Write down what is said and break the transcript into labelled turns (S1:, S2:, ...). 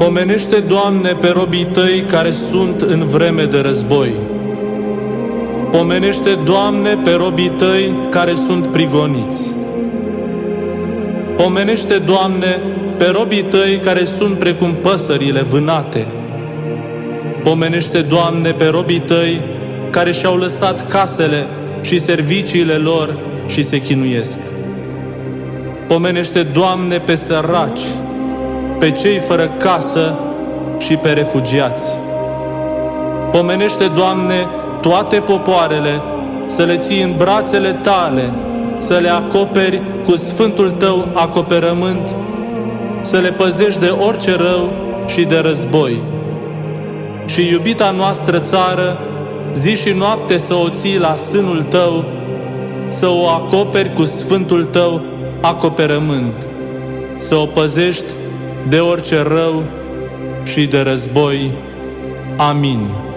S1: Pomenește, Doamne, pe robii Tăi care sunt în vreme de război. Pomenește, Doamne, pe robii Tăi care sunt prigoniți. Pomenește, Doamne, pe robii Tăi care sunt precum păsările vânate. Pomenește, Doamne, pe robii Tăi care și-au lăsat casele și serviciile lor și se chinuiesc. Pomenește, Doamne, pe săraci, pe cei fără casă și pe refugiați. Pomenește, Doamne, toate popoarele, să le ții în brațele Tale, să le acoperi cu Sfântul Tău acoperământ, să le păzești de orice rău și de război. Și iubita noastră țară, zi și noapte să o ții la sânul Tău, să o acoperi cu Sfântul Tău acoperământ, să o păzești de orice rău și de război. Amin.